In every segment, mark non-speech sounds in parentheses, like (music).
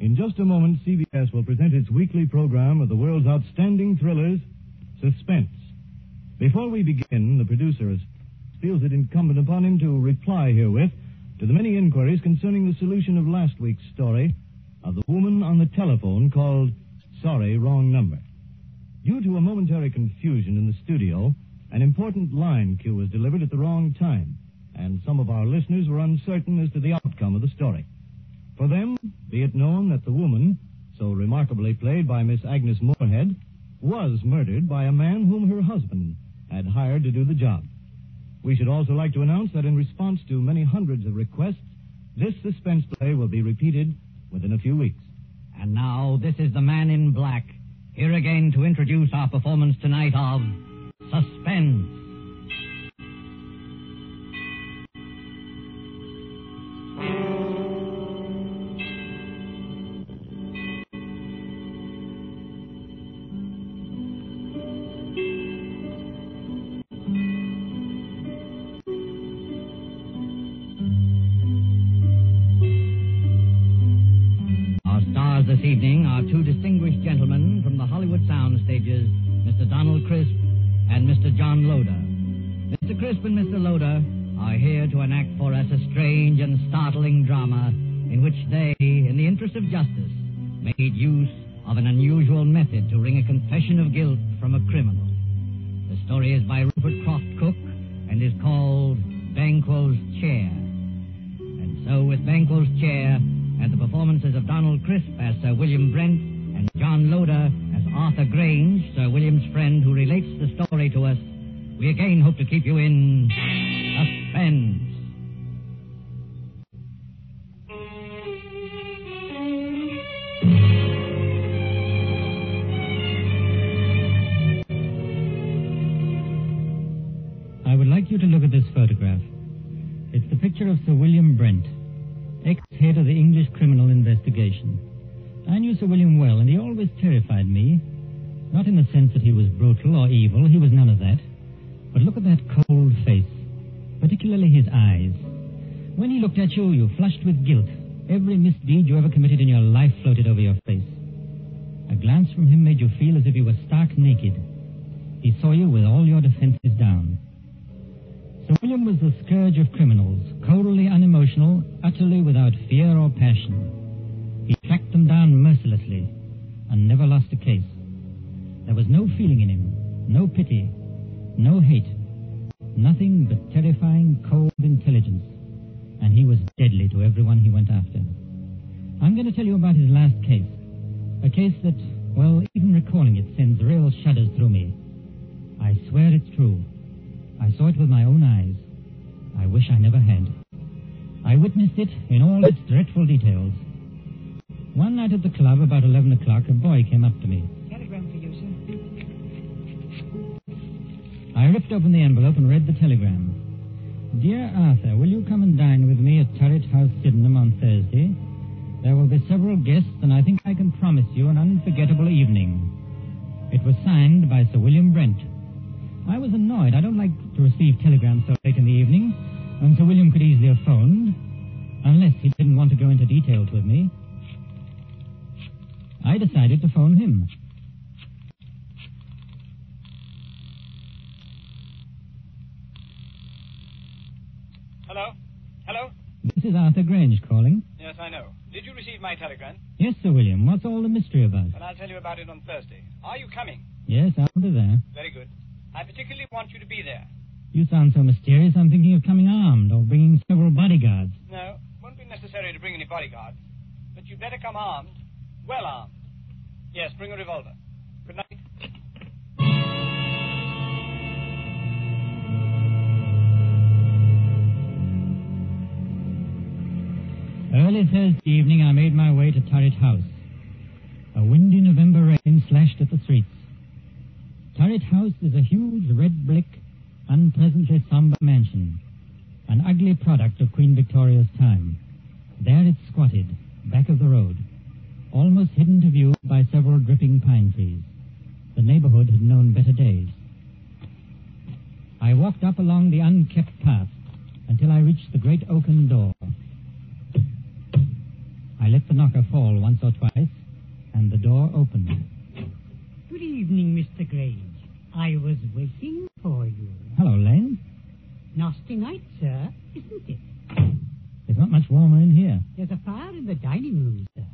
In just a moment, CBS will present its weekly program of the world's outstanding thrillers, Suspense. Before we begin, the producer feels it incumbent upon him to reply herewith to the many inquiries concerning the solution of last week's story of the woman on the telephone called Sorry, Wrong Number. Due to a momentary confusion in the studio, an important line cue was delivered at the wrong time, and some of our listeners were uncertain as to the outcome of the story. For them, be it known that the woman, so remarkably played by Miss Agnes Moorehead, was murdered by a man whom her husband had hired to do the job. We should also like to announce that in response to many hundreds of requests, this suspense play will be repeated within a few weeks. And now, this is the man in black, here again to introduce our performance tonight of Suspense. Our again hope to keep you in suspense. No pity, no hate, nothing but terrifying, cold intelligence. And he was deadly to everyone he went after. I'm going to tell you about his last case. A case that, well, even recalling it sends real shudders through me. I swear it's true. I saw it with my own eyes. I wish I never had. I witnessed it in all its dreadful details. One night at the club, about 11 o'clock, a boy came up to me. I ripped open the envelope and read the telegram. Dear Arthur, will you come and dine with me at Turret House, Sydenham on Thursday? There will be several guests, and I think I can promise you an unforgettable evening. It was signed by Sir William Brent. I was annoyed. I don't like to receive telegrams so late in the evening, and Sir William could easily have phoned, unless he didn't want to go into details with me. I decided to phone him. Hello? Hello? This is Arthur Grange calling. Yes, I know. Did you receive my telegram? Yes, Sir William. What's all the mystery about? Well, I'll tell you about it on Thursday. Are you coming? Yes, I'll be there. Very good. I particularly want you to be there. You sound so mysterious, I'm thinking of coming armed or bringing several bodyguards. No, won't be necessary to bring any bodyguards. But you'd better come armed. Well armed. Yes, bring a revolver. Good night. Early Thursday evening, I made my way to Turret House. A windy November rain slashed at the streets. Turret House is a huge red brick, unpleasantly somber mansion, an ugly product of Queen Victoria's time. There it squatted, back of the road, almost hidden to view by several dripping pine trees. The neighborhood had known better days. I walked up along the unkept path until I reached the great oaken door. I let the knocker fall once or twice, and the door opened. Good evening, Mr. Grange. I was waiting for you. Hello, Lane. Nasty night, sir, isn't it? It's not much warmer in here. There's a fire in the dining room, sir.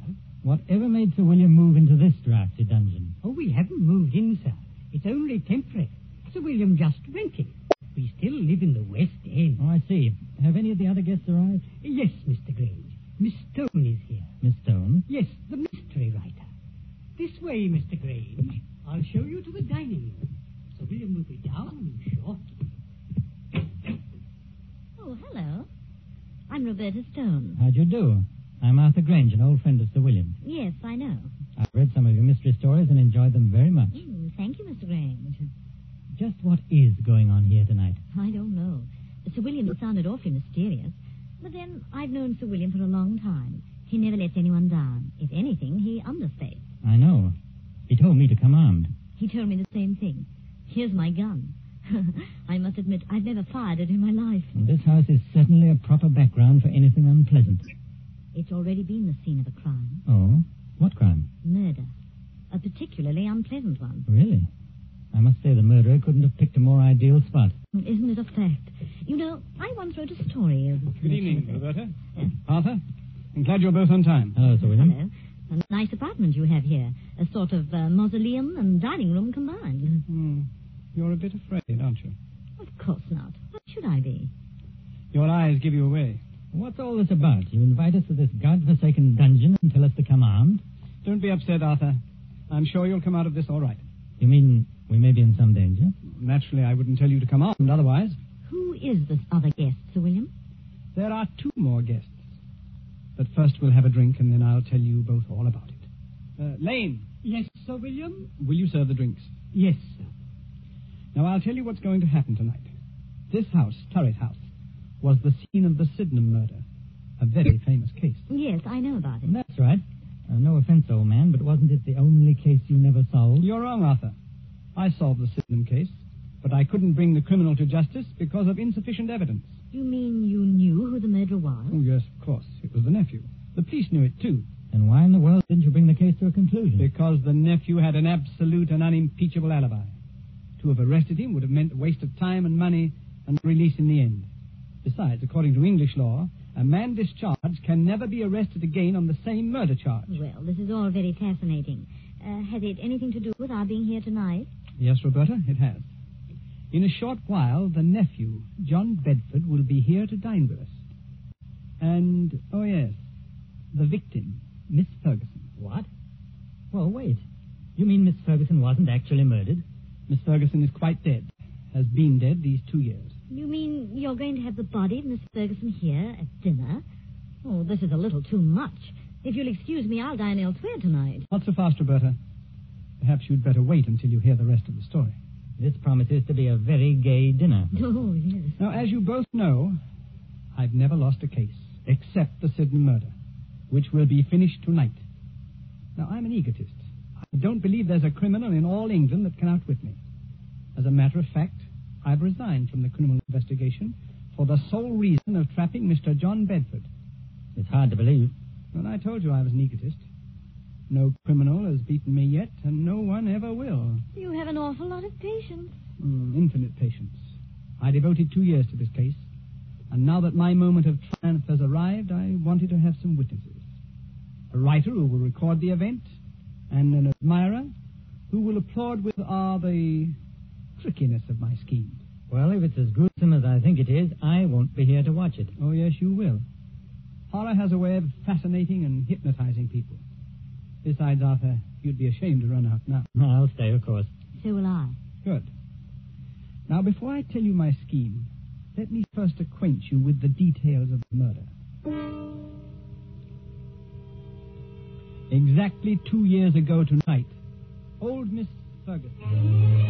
Whatever made Sir William move into this drafty dungeon? Oh, we haven't moved in, sir. It's only temporary. Sir William just renting. We still live in the West End. Oh, I see. Have any of the other guests arrived? Yes, Mr. Grange. Miss Stone is here. Miss Stone? Yes, the mystery writer. This way, Mr. Grange. I'll show you to the dining room. Sir William will be down shortly. Oh, hello. I'm Roberta Stone. How do you do? I'm Arthur Grange, an old friend of Sir William. Yes, I know. I've read some of your mystery stories and enjoyed them very much. Mm, thank you, Mr. Grange. Just what is going on here tonight? I don't know. Sir William sounded awfully mysterious. But then, I've known Sir William for a long time. He never lets anyone down. If anything, he understates. I know. He told me to come armed. He told me the same thing. Here's my gun. (laughs) I must admit, I've never fired it in my life. And this house is certainly a proper background for anything unpleasant. It's already been the scene of a crime. Oh? What crime? Murder. A particularly unpleasant one. Really? I must say the murderer couldn't have picked a more ideal spot. Isn't it a fact? You know, I once wrote a story of... Good evening, Roberta. Yes. Arthur, I'm glad you're both on time. Hello, Sir William. Hello. A nice apartment you have here. A sort of uh, mausoleum and dining room combined. Hmm. You're a bit afraid, aren't you? Of course not. Why should I be? Your eyes give you away. What's all this about? You invite us to this god-forsaken dungeon and tell us to come armed? Don't be upset, Arthur. I'm sure you'll come out of this all right. You mean we may be in some danger? Naturally, I wouldn't tell you to come armed otherwise. Who is this other guest, Sir William? There are two more guests. But first we'll have a drink, and then I'll tell you both all about it. Uh, Lane, Yes, Sir William? will you serve the drinks? Yes, sir. Now, I'll tell you what's going to happen tonight. This house, Turret House, was the scene of the Sydenham murder, a very famous case. Yes, I know about it. That's right. Uh, no offense, old man, but wasn't it the only case you never solved? You're wrong, Arthur. I solved the Sydenham case, but I couldn't bring the criminal to justice because of insufficient evidence. You mean you knew who the murderer was? Oh, yes, of course. It was the nephew. The police knew it, too, Then why in the world didn't you bring the case to a conclusion? because the nephew had an absolute and unimpeachable alibi. To have arrested him would have meant a waste of time and money and release in the end. Besides, according to English law, a man discharged can never be arrested again on the same murder charge. Well, this is all very fascinating. Uh, has it anything to do with our being here tonight? Yes, Roberta, it has. In a short while, the nephew, John Bedford, will be here to dine with us. And, oh yes, the victim, Miss Ferguson. What? Well, wait. You mean Miss Ferguson wasn't actually murdered? Miss Ferguson is quite dead, has been dead these two years. You mean you're going to have the body of Miss Ferguson here at dinner? Oh, this is a little too much. If you'll excuse me, I'll dine elsewhere tonight. Not so fast, Roberta. Perhaps you'd better wait until you hear the rest of the story. This promises to be a very gay dinner. (laughs) Oh, yes. Now, as you both know, I've never lost a case, except the Sydenham murder, which will be finished tonight. Now, I'm an egotist. I don't believe there's a criminal in all England that can outwit me. As a matter of fact, I've resigned from the criminal investigation for the sole reason of trapping Mr. John Bedford. It's hard to believe. Well, I told you I was an egotist. No criminal has beaten me yet, and no one ever will. You have an awful lot of patience. Mm, infinite patience. I devoted two years to this case. And now that my moment of triumph has arrived, I wanted to have some witnesses. A writer who will record the event, and an admirer who will applaud with awe the trickiness of my scheme. Well, if it's as gruesome as I think it is, I won't be here to watch it. Oh, yes, you will. Horror has a way of fascinating and hypnotizing people. Besides, Arthur, you'd be ashamed to run out now. I'll stay, of course. So will I. Good. Now, before I tell you my scheme, let me first acquaint you with the details of the murder. Exactly two years ago tonight, old Miss Ferguson.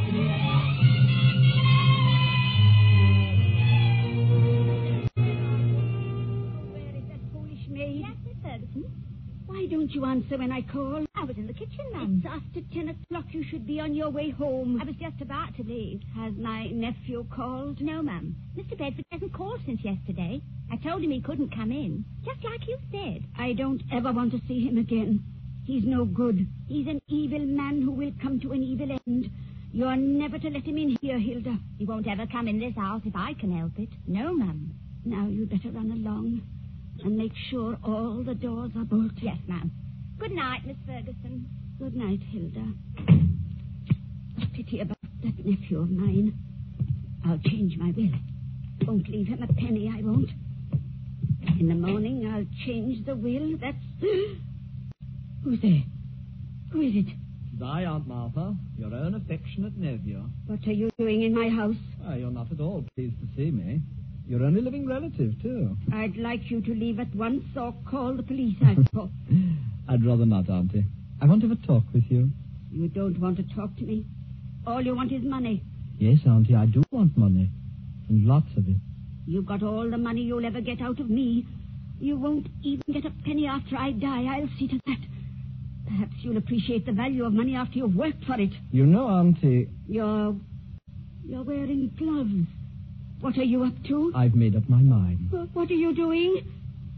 Answer when I called. I was in the kitchen, ma'am. It's after ten o'clock. You should be on your way home. I was just about to leave. Has my nephew called? No, ma'am. Mr. Bedford hasn't called since yesterday. I told him he couldn't come in. Just like you said. I don't ever want to see him again. He's no good. He's an evil man who will come to an evil end. You're never to let him in here, Hilda. He won't ever come in this house if I can help it. No, ma'am. Now you'd better run along and make sure all the doors are bolted. Yes, ma'am. Good night, Miss Ferguson. Good night, Hilda. A pity about that nephew of mine. I'll change my will. Won't leave him a penny, I won't. In the morning, I'll change the will. That's. (gasps) Who's there? Who is it? It's I, Aunt Martha, your own affectionate nephew. What are you doing in my house? Ah, you're not at all pleased to see me. Your only living relative, too. I'd like you to leave at once or call the police, I (laughs) suppose. I'd rather not, Auntie. I want to have a talk with you. You don't want to talk to me. All you want is money. Yes, Auntie, I do want money. And lots of it. You've got all the money you'll ever get out of me. You won't even get a penny after I die. I'll see to that. Perhaps you'll appreciate the value of money after you've worked for it. You know, Auntie, You're. You're wearing gloves. What are you up to? I've made up my mind. What are you doing?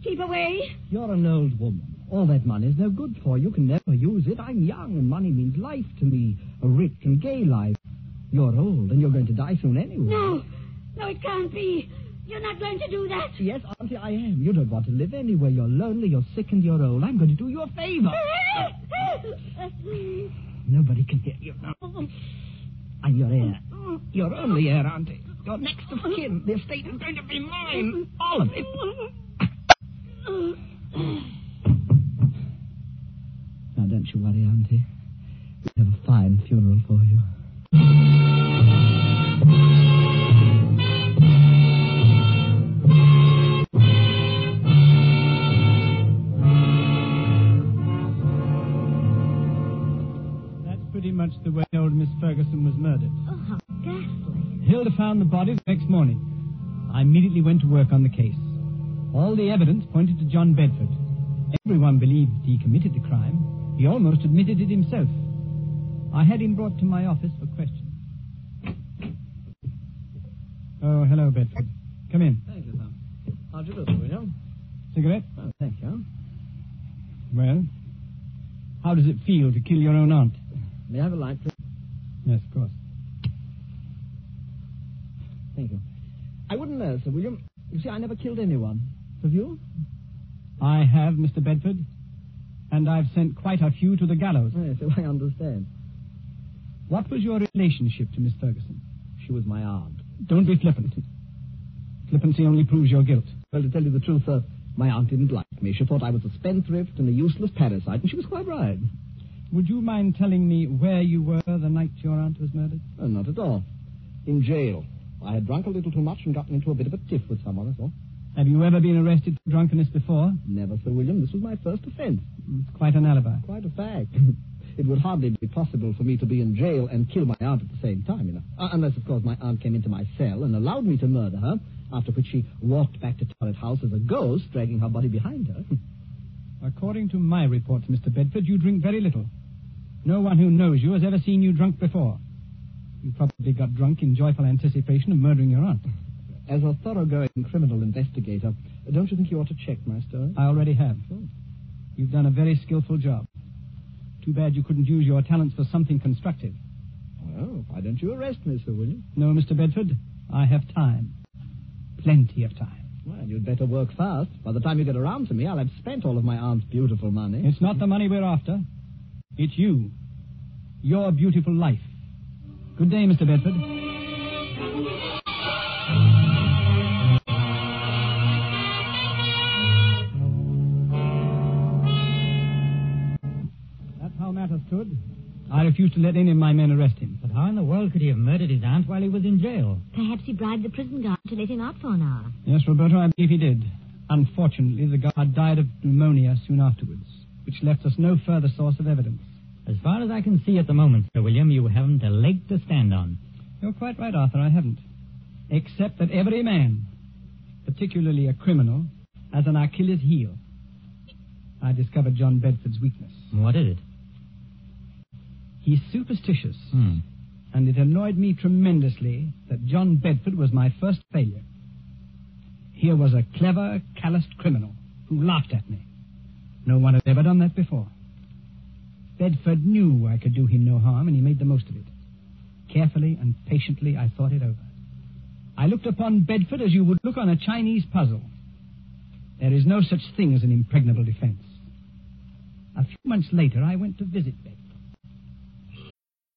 Keep away. You're an old woman. All that money's no good for you. You can never use it. I'm young, and money means life to me. A rich and gay life. You're old, and you're going to die soon anyway. No. No, it can't be. You're not going to do that. Yes, Auntie, I am. You don't want to live anywhere. You're lonely, you're sick, and you're old. I'm going to do you a favor. (laughs) Nobody can hear you now. I'm your heir. Your only heir, Auntie. Your next of kin. The estate is going to be mine. All of it. (laughs) Now, don't you worry, Auntie. We'll have a fine funeral for you. That's pretty much the way old Miss Ferguson was murdered. Oh, how ghastly. Hilda found the body the next morning. I immediately went to work on the case. All the evidence pointed to John Bedford. Everyone believed he committed the crime. He almost admitted it himself. I had him brought to my office for questioning. Oh, hello, Bedford. Come in. Thank you, sir. How'd you do, Sir William? Cigarette? Oh, thank you. Well, how does it feel to kill your own aunt? May I have a light, please? Yes, of course. Thank you. I wouldn't know, Sir William. You see, I never killed anyone. Have you? I have, Mr. Bedford. And I've sent quite a few to the gallows. Yes, (laughs) I understand. What was your relationship to Miss Ferguson? She was my aunt. Don't be flippant. Flippancy only proves your guilt. Well, to tell you the truth, sir, my aunt didn't like me. She thought I was a spendthrift and a useless parasite, and she was quite right. Would you mind telling me where you were the night your aunt was murdered? Oh, not at all. In jail. I had drunk a little too much and gotten into a bit of a tiff with someone, that's all. Have you ever been arrested for drunkenness before? Never, Sir William. This was my first offense. It's quite an alibi. Quite a fact. (laughs) it would hardly be possible for me to be in jail and kill my aunt at the same time, you know. Uh, unless, of course, my aunt came into my cell and allowed me to murder her, after which she walked back to Turret House as a ghost, dragging her body behind her. (laughs) According to my reports, Mr. Bedford, you drink very little. No one who knows you has ever seen you drunk before. You probably got drunk in joyful anticipation of murdering your aunt. As a thoroughgoing criminal investigator, don't you think you ought to check my story? I already have. You've done a very skillful job. Too bad you couldn't use your talents for something constructive. Well, why don't you arrest me, Sir William? No, Mr. Bedford, I have time. Plenty of time. Well, you'd better work fast. By the time you get around to me, I'll have spent all of my aunt's beautiful money. It's not the money we're after. It's you. Your beautiful life. Good day, Mr. Bedford. How matters stood. I refused to let any of my men arrest him. But how in the world could he have murdered his aunt while he was in jail? Perhaps he bribed the prison guard to let him out for an hour. Yes, Roberta, I believe he did. Unfortunately, the guard died of pneumonia soon afterwards, which left us no further source of evidence. As far as I can see at the moment, Sir William, you haven't a leg to stand on. You're quite right, Arthur, I haven't. Except that every man, particularly a criminal, has an Achilles heel. I discovered John Bedford's weakness. What is it? He's superstitious, Hmm. and it annoyed me tremendously that John Bedford was my first failure. Here was a clever, calloused criminal who laughed at me. No one had ever done that before. Bedford knew I could do him no harm, and he made the most of it. Carefully and patiently, I thought it over. I looked upon Bedford as you would look on a Chinese puzzle. There is no such thing as an impregnable defense. A few months later, I went to visit Bedford.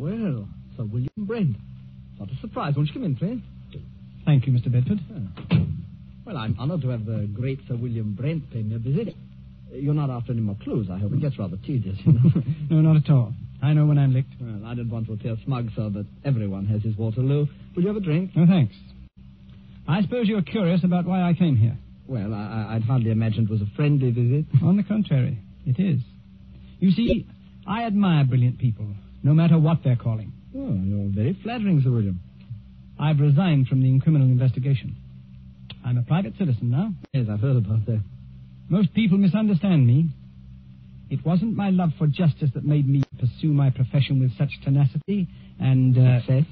Well, Sir William Brent. What a surprise. Won't you come in, please? Thank you, Mr. Bedford. Ah. Well, I'm honored to have the great Sir William Brent pay me a visit. You're not after any more clues, I hope. It gets rather tedious, you know. (laughs) No, not at all. I know when I'm licked. well, I didn't want to appear smug, sir, but everyone has his Waterloo. Will you have a drink? No, thanks. I suppose you're curious about why I came here. Well, I, I'd hardly imagined it was a friendly visit. On the contrary, it is. You see, I admire brilliant people, no matter what they're calling. Oh, you're very flattering, Sir William. I've resigned from the criminal investigation. I'm a private citizen now. Yes, I've heard about that. Most people misunderstand me. It wasn't my love for justice that made me pursue my profession with such tenacity and uh, Success?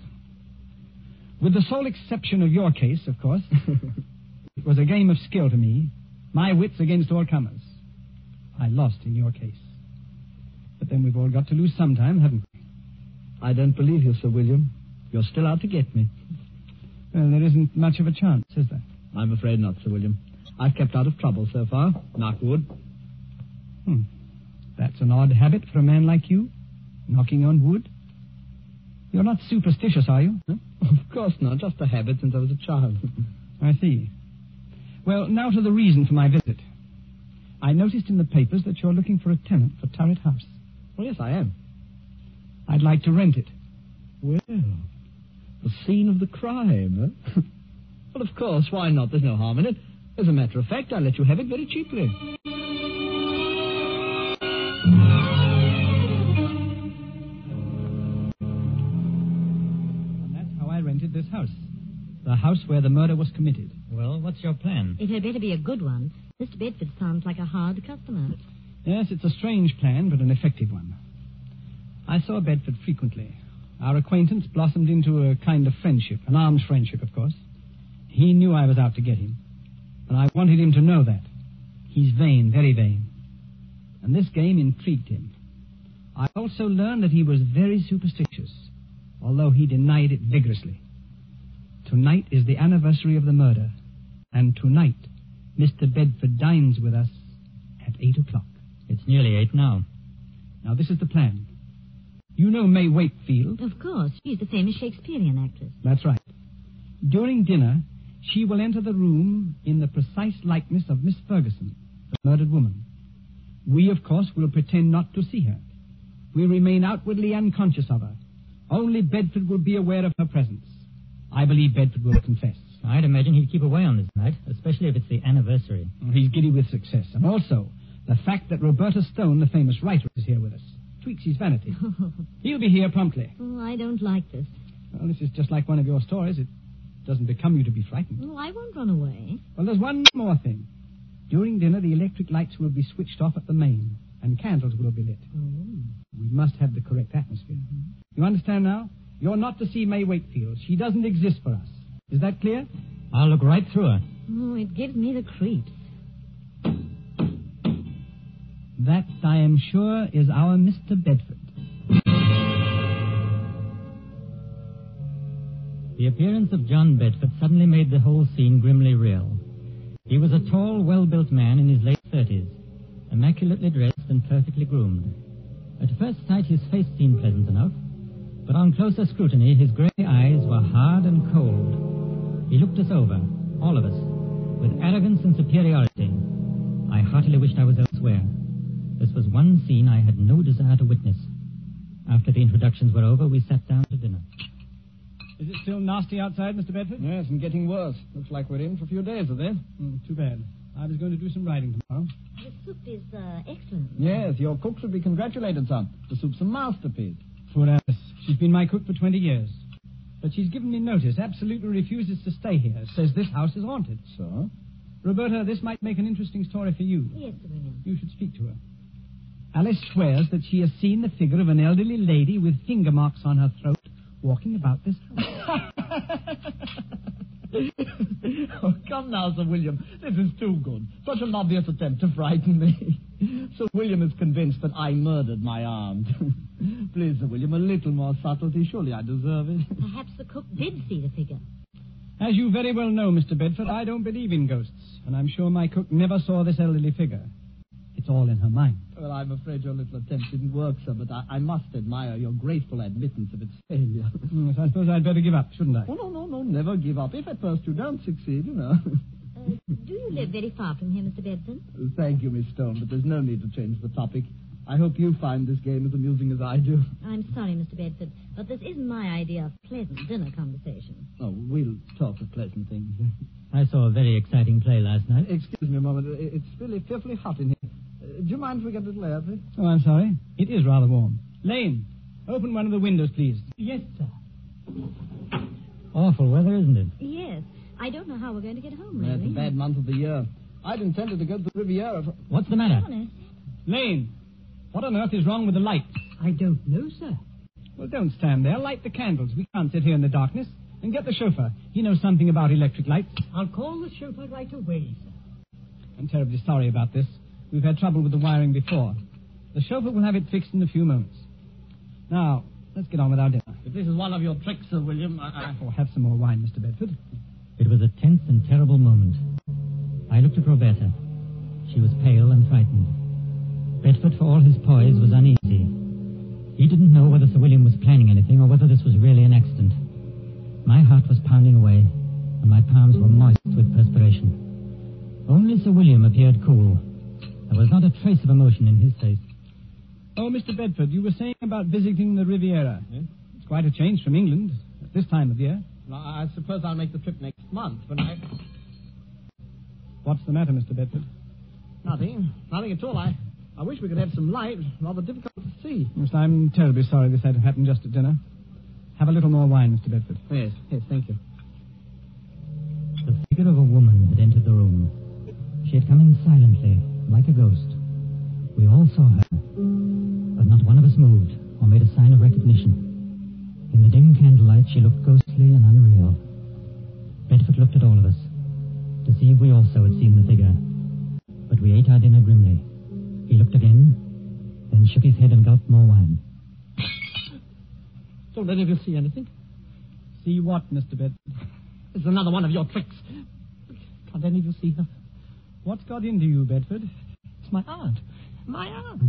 with the sole exception of your case, of course. (laughs) it was a game of skill to me, my wits against all comers. I lost in your case. But then we've all got to lose some time, haven't we? I don't believe you, Sir William. You're still out to get me. Well, there isn't much of a chance, is there? I'm afraid not, Sir William. I've kept out of trouble so far. Knock wood. Hmm. That's an odd habit for a man like you, knocking on wood. You're not superstitious, are you? Huh? Of course not. Just a habit since I was a child. (laughs) I see. Well, now to the reason for my visit. I noticed in the papers that you're looking for a tenant for Turret House. Well, yes, I am. I'd like to rent it. Well, the scene of the crime, huh? (laughs) well, of course, why not? There's no harm in it. As a matter of fact, I'll let you have it very cheaply. And that's how I rented this house. The house where the murder was committed. Well, what's your plan? It had better be a good one. Mr. Bedford sounds like a hard customer. Yes, it's a strange plan, but an effective one. I saw Bedford frequently. Our acquaintance blossomed into a kind of friendship, an arm's friendship, of course. He knew I was out to get him, and I wanted him to know that. He's vain, very vain. And this game intrigued him. I also learned that he was very superstitious, although he denied it vigorously. Tonight is the anniversary of the murder, and tonight Mr. Bedford dines with us at eight o'clock. It's nearly eight now. Now, this is the plan. You know May Wakefield. Of course, she's the famous Shakespearean actress. That's right. During dinner, she will enter the room in the precise likeness of Miss Ferguson, the murdered woman. We, of course, will pretend not to see her. We remain outwardly unconscious of her. Only Bedford will be aware of her presence. I believe Bedford will confess. I'd imagine he'd keep away on this night, especially if it's the anniversary. He's giddy with success. And also, the fact that Roberta Stone, the famous writer, is here with us. Tweaks his vanity. (laughs) He'll be here promptly. Oh, I don't like this. Well, this is just like one of your stories. It doesn't become you to be frightened. Oh, I won't run away. Well, there's one more thing. During dinner, the electric lights will be switched off at the main, and candles will be lit. Oh. We must have the correct atmosphere. Mm-hmm. You understand now? You're not to see May Wakefield. She doesn't exist for us. Is that clear? I'll look right through her. Oh, it gives me the creeps. That, I am sure, is our Mr. Bedford. The appearance of John Bedford suddenly made the whole scene grimly real. He was a tall, well-built man in his late thirties, immaculately dressed and perfectly groomed. At first sight, his face seemed pleasant enough, but on closer scrutiny, his grey eyes were hard and cold. He looked us over, all of us, with arrogance and superiority. I heartily wished I was elsewhere. This was one scene I had no desire to witness. After the introductions were over, we sat down to dinner. Is it still nasty outside, Mr. Bedford? Yes, and getting worse. Looks like we're in for a few days of this. Hmm, too bad. I was going to do some writing tomorrow. The soup is uh, excellent. Yes, your cook should be congratulated, son. The soup's a masterpiece. Poor Alice. She's been my cook for 20 years. But she's given me notice, absolutely refuses to stay here, says this house is haunted. So? Roberta, this might make an interesting story for you. Yes, Sir William. You should speak to her. Alice swears that she has seen the figure of an elderly lady with finger marks on her throat walking about this house. (laughs) oh, come now, Sir William. This is too good. Such an obvious attempt to frighten me. (laughs) Sir William is convinced that I murdered my aunt. (laughs) Please, Sir William, a little more subtlety. Surely I deserve it. Perhaps the cook did see the figure. As you very well know, Mr. Bedford, I don't believe in ghosts, and I'm sure my cook never saw this elderly figure. It's all in her mind. Well, I'm afraid your little attempt didn't work, sir, but I, I must admire your graceful admittance of its failure. (laughs) Yes, I suppose I'd better give up, shouldn't I? Oh, no, no, no, never give up. If at first you don't succeed, you know. Uh, do you live very far from here, Mr. Bedford? Thank you, Miss Stone, but there's no need to change the topic. I hope you find this game as amusing as I do. I'm sorry, Mr. Bedford, but this isn't my idea of pleasant dinner conversation. Oh, we'll talk of pleasant things. I saw a very exciting play last night. Excuse me a moment. It's really fearfully hot in here. Do you mind if we get a little air, please? Oh, I'm sorry. It is rather warm. Lane, open one of the windows, please. Yes, sir. Awful weather, isn't it? Yes. I don't know how we're going to get home, Yeah, really. it's a bad month of the year. I'd intended to go to the Riviera. For... What's the matter? Honest. Lane, what on earth is wrong with the lights? I don't know, sir. Well, don't stand there. Light the candles. We can't sit here in the darkness. And get the chauffeur. He knows something about electric lights. I'll call the chauffeur right away, sir. I'm terribly sorry about this. We've had trouble with the wiring before. The chauffeur will have it fixed in a few moments. Now, let's get on with our dinner. If this is one of your tricks, Sir William, I... I... Oh, have some more wine, Mr. Bedford. It was a tense and terrible moment. I looked at Roberta. She was pale and frightened. Bedford, for all his poise, was uneasy. He didn't know whether Sir William was planning anything or whether this was really an accident. My heart was pounding away, and my palms were moist with perspiration. Only Sir William appeared cool. There was not a trace of emotion in his face. Oh, Mr. Bedford, you were saying about visiting the Riviera. Yes? It's quite a change from England at this time of year. Well, I suppose I'll make the trip next month, but I... What's the matter, Mr. Bedford? Nothing. Nothing at all. I, I wish we could have some light. It's rather difficult to see. Yes, I'm terribly sorry this had happened just at dinner. Have a little more wine, Mr. Bedford. Yes, yes, thank you. The figure of a woman had entered the room. She had come in silently, like a ghost. We all saw her, but not one of us moved or made a sign of recognition. In the dim candlelight, she looked ghostly and unreal. Bedford looked at all of us to see if we also had seen the figure. But we ate our dinner grimly. He looked again, then shook his head and gulped more wine. (coughs) Don't any of you see anything? See what, Mr. Bedford? It's another one of your tricks. Can't any of you see her? What's got into you, Bedford? It's my aunt. My aunt.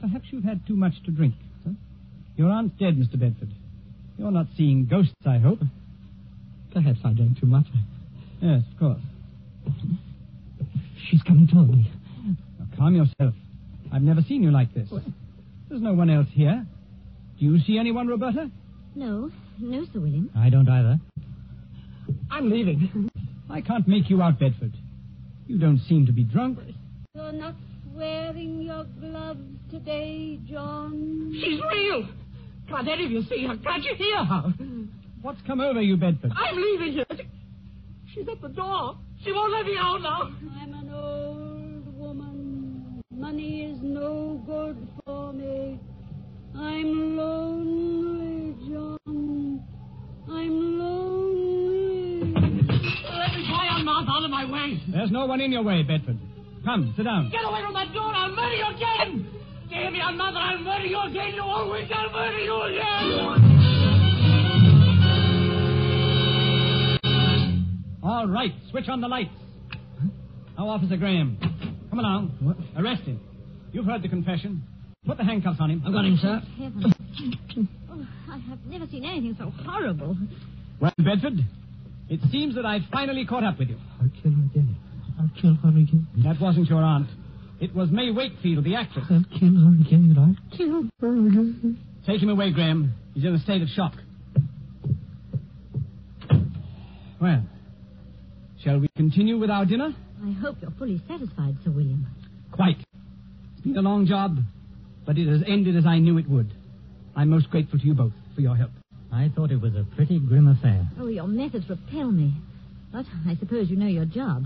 Perhaps you've had too much to drink. Huh? Your aunt's dead, Mr. Bedford. You're not seeing ghosts, I hope. Perhaps I drank too much. Yes, of course. She's coming toward me. Now, calm yourself. I've never seen you like this. There's no one else here. Do you see anyone, Roberta? No, no, Sir William. I don't either. I'm leaving. I can't make you out, Bedford. You don't seem to be drunk. You're not wearing your gloves today, John. She's real! Can't any of you see her? Can't you hear her? What's come over you, Bedford? I'm leaving here. She's at the door. She won't let me out now. I'm an old woman. Money is no good for me. I'm lonely, There's no one in your way, Bedford. Come, sit down. Get away from that door. I'll murder you again. Damn your mother. I'll murder you again. You always I'll murder you again. All right, switch on the lights. Now, Officer Graham. Come along. What? Arrest him. You've heard the confession. Put the handcuffs on him. I've got him, sir. Heavens. oh, I have never seen anything so horrible. Well, Bedford, it seems that I've finally caught up with you. I'll kill her again. I'll kill her again. That wasn't your aunt. It was May Wakefield, the actress. I'll kill her again. I'll kill her again. Take him away, Graham. He's in a state of shock. Well, shall we continue with our dinner? I hope you're fully satisfied, Sir William. Quite. It's been a long job, but it has ended as I knew it would. I'm most grateful to you both for your help. I thought it was a pretty grim affair. Oh, your methods repel me. But I suppose you know your job.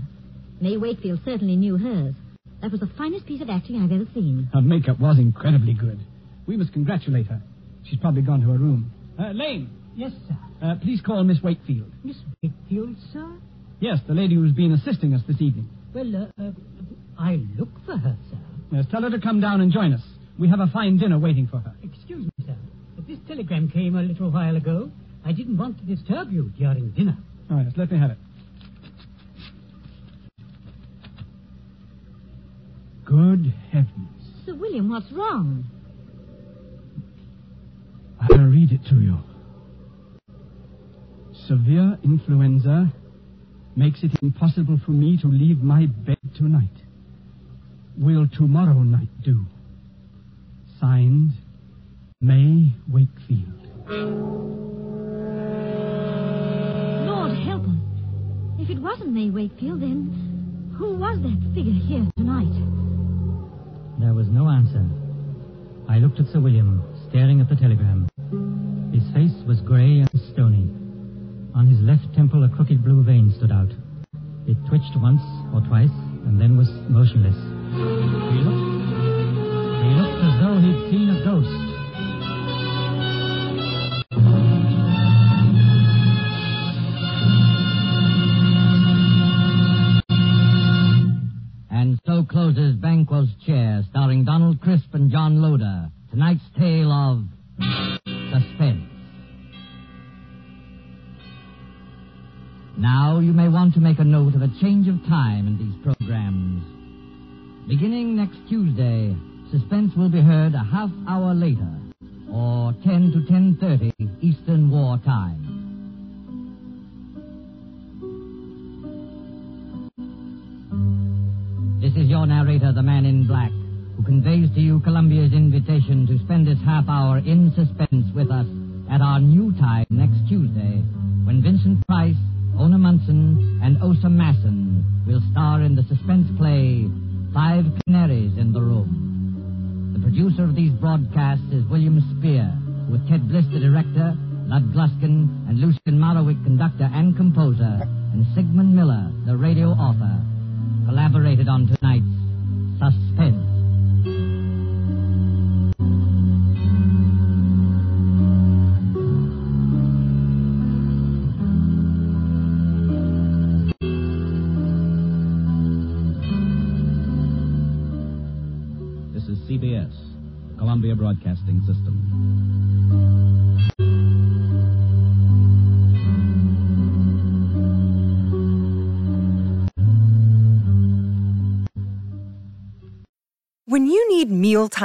May Wakefield certainly knew hers. That was the finest piece of acting I've ever seen. Her makeup was incredibly good. We must congratulate her. She's probably gone to her room. Uh, Lane, Yes, sir. uh, please call Miss Wakefield. Miss Wakefield, sir? Yes, the lady who's been assisting us this evening. Well, uh, uh, I look for her, sir. Yes, tell her to come down and join us. We have a fine dinner waiting for her. Excuse me, sir. But this telegram came a little while ago. I didn't want to disturb you during dinner. Oh, yes, let me have it. Good heavens. Sir William, what's wrong? I'll read it to you. Severe influenza makes it impossible for me to leave my bed tonight. Will tomorrow night do? Signed, May Wakefield. Lord help us. If it wasn't May Wakefield, then who was that figure here tonight? There was no answer. I looked at Sir William, staring at the telegram. His face was grey and stony. On his left temple, a crooked blue vein stood out. It twitched once or twice, and then was motionless. Us at our new time